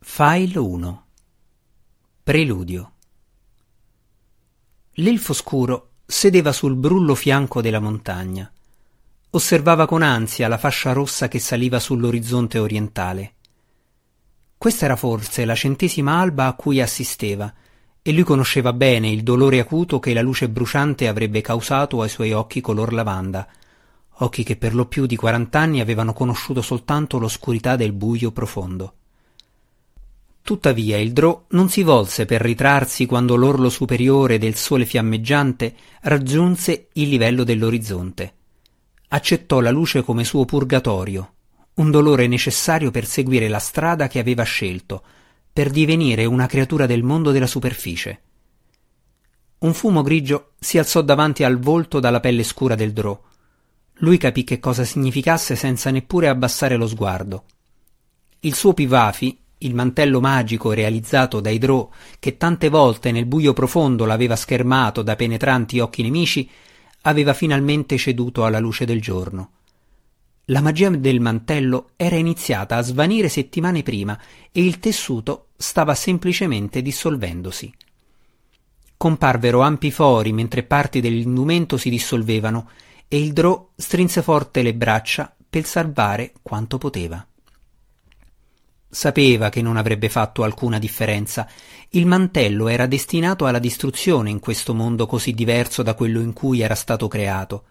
File 1 Preludio L'elfo scuro sedeva sul brullo fianco della montagna. Osservava con ansia la fascia rossa che saliva sull'orizzonte orientale. Questa era forse la centesima alba a cui assisteva, e lui conosceva bene il dolore acuto che la luce bruciante avrebbe causato ai suoi occhi color lavanda, occhi che per lo più di quarant'anni avevano conosciuto soltanto l'oscurità del buio profondo. Tuttavia il drò non si volse per ritrarsi quando l'orlo superiore del sole fiammeggiante raggiunse il livello dell'orizzonte. Accettò la luce come suo purgatorio, un dolore necessario per seguire la strada che aveva scelto, per divenire una creatura del mondo della superficie. Un fumo grigio si alzò davanti al volto dalla pelle scura del drò. Lui capì che cosa significasse senza neppure abbassare lo sguardo. Il suo pivafi, il mantello magico realizzato dai drò che tante volte nel buio profondo l'aveva schermato da penetranti occhi nemici, aveva finalmente ceduto alla luce del giorno. La magia del mantello era iniziata a svanire settimane prima e il tessuto stava semplicemente dissolvendosi. Comparvero ampi fori mentre parti dell'indumento si dissolvevano e il drò strinse forte le braccia per salvare quanto poteva. Sapeva che non avrebbe fatto alcuna differenza. Il mantello era destinato alla distruzione in questo mondo così diverso da quello in cui era stato creato.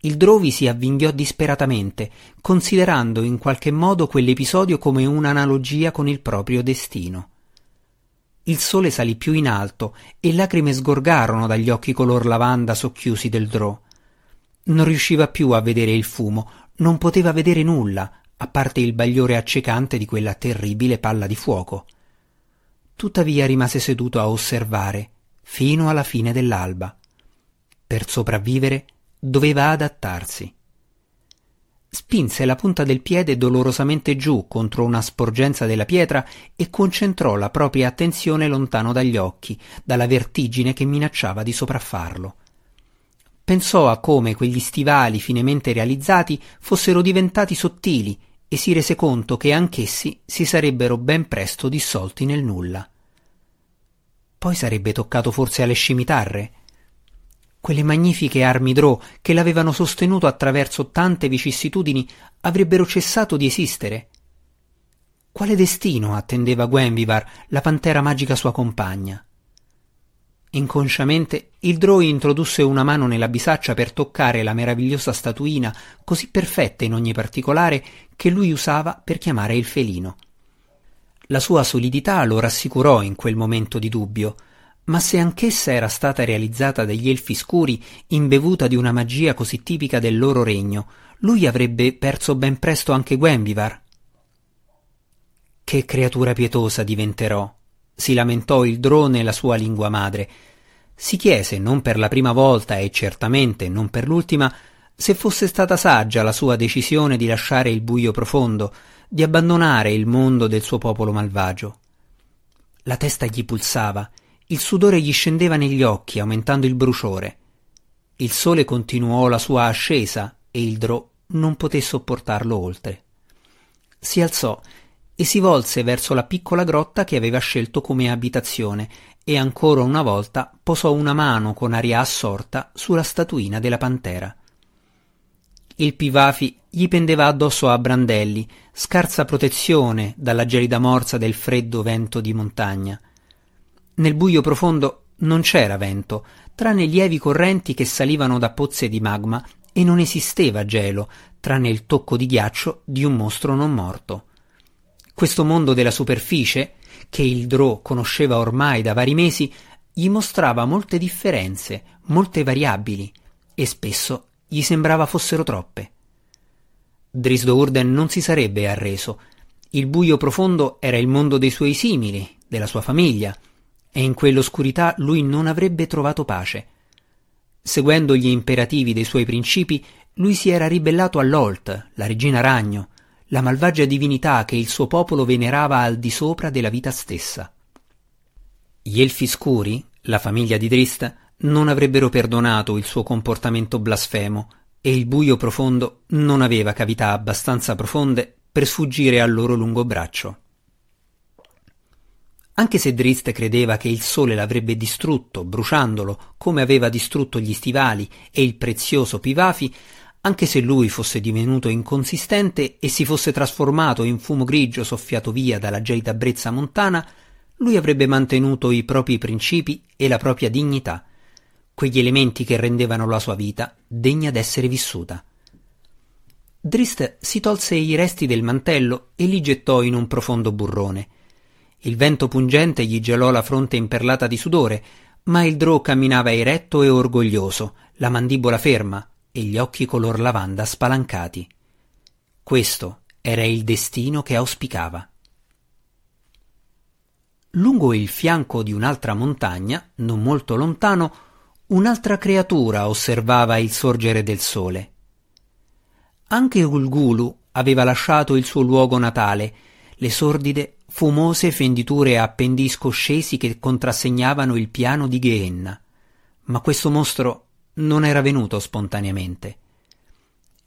Il Drovi si avvinghiò disperatamente, considerando in qualche modo quell'episodio come un'analogia con il proprio destino. Il sole salì più in alto e lacrime sgorgarono dagli occhi color lavanda socchiusi del Drò. Non riusciva più a vedere il fumo, non poteva vedere nulla, a parte il bagliore accecante di quella terribile palla di fuoco. Tuttavia rimase seduto a osservare, fino alla fine dell'alba. Per sopravvivere doveva adattarsi. Spinse la punta del piede dolorosamente giù contro una sporgenza della pietra e concentrò la propria attenzione lontano dagli occhi, dalla vertigine che minacciava di sopraffarlo. Pensò a come quegli stivali finemente realizzati fossero diventati sottili e si rese conto che anch'essi si sarebbero ben presto dissolti nel nulla. Poi sarebbe toccato forse alle scimitarre. Quelle magnifiche armi drò che l'avevano sostenuto attraverso tante vicissitudini avrebbero cessato di esistere. Quale destino attendeva Gwenvivar, la pantera magica sua compagna? Inconsciamente il Drow introdusse una mano nella bisaccia per toccare la meravigliosa statuina, così perfetta in ogni particolare, che lui usava per chiamare il felino. La sua solidità lo rassicurò in quel momento di dubbio, ma se anch'essa era stata realizzata dagli elfi scuri, imbevuta di una magia così tipica del loro regno, lui avrebbe perso ben presto anche Gwenvivar. Che creatura pietosa diventerò, si lamentò il drone nella sua lingua madre. Si chiese, non per la prima volta e certamente non per l'ultima, se fosse stata saggia la sua decisione di lasciare il buio profondo, di abbandonare il mondo del suo popolo malvagio. La testa gli pulsava, il sudore gli scendeva negli occhi, aumentando il bruciore. Il sole continuò la sua ascesa e il drò non poté sopportarlo oltre. Si alzò e si volse verso la piccola grotta che aveva scelto come abitazione e ancora una volta posò una mano con aria assorta sulla statuina della pantera. Il Pivafi gli pendeva addosso a brandelli, scarsa protezione dalla gelida morsa del freddo vento di montagna. Nel buio profondo non c'era vento, tranne lievi correnti che salivano da pozze di magma e non esisteva gelo, tranne il tocco di ghiaccio di un mostro non morto. Questo mondo della superficie, che il Drò conosceva ormai da vari mesi, gli mostrava molte differenze, molte variabili, e spesso gli sembrava fossero troppe. Drisdo Urden non si sarebbe arreso. Il buio profondo era il mondo dei suoi simili, della sua famiglia, e in quell'oscurità lui non avrebbe trovato pace. Seguendo gli imperativi dei suoi principi, lui si era ribellato all'Olt, la regina ragno, la malvagia divinità che il suo popolo venerava al di sopra della vita stessa. Gli elfi scuri, la famiglia di Drist, non avrebbero perdonato il suo comportamento blasfemo e il buio profondo non aveva cavità abbastanza profonde per sfuggire al loro lungo braccio. Anche se Drist credeva che il sole l'avrebbe distrutto, bruciandolo, come aveva distrutto gli stivali e il prezioso Pivafi, anche se lui fosse divenuto inconsistente e si fosse trasformato in fumo grigio soffiato via dalla gelida brezza montana, lui avrebbe mantenuto i propri principi e la propria dignità, quegli elementi che rendevano la sua vita degna d'essere vissuta. Drist si tolse i resti del mantello e li gettò in un profondo burrone. Il vento pungente gli gelò la fronte imperlata di sudore, ma il drò camminava eretto e orgoglioso, la mandibola ferma e gli occhi color lavanda spalancati. Questo era il destino che auspicava. Lungo il fianco di un'altra montagna, non molto lontano, un'altra creatura osservava il sorgere del sole. Anche Ulgulu aveva lasciato il suo luogo natale, le sordide, fumose fenditure a pendisco scesi che contrassegnavano il piano di Geenna. Ma questo mostro non era venuto spontaneamente.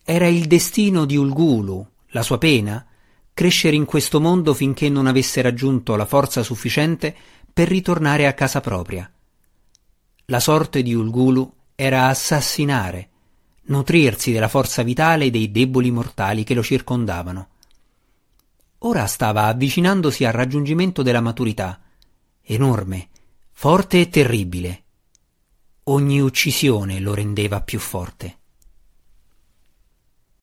Era il destino di Ulgulu, la sua pena, crescere in questo mondo finché non avesse raggiunto la forza sufficiente per ritornare a casa propria. La sorte di Ulgulu era assassinare, nutrirsi della forza vitale dei deboli mortali che lo circondavano. Ora stava avvicinandosi al raggiungimento della maturità, enorme, forte e terribile. Ogni uccisione lo rendeva più forte.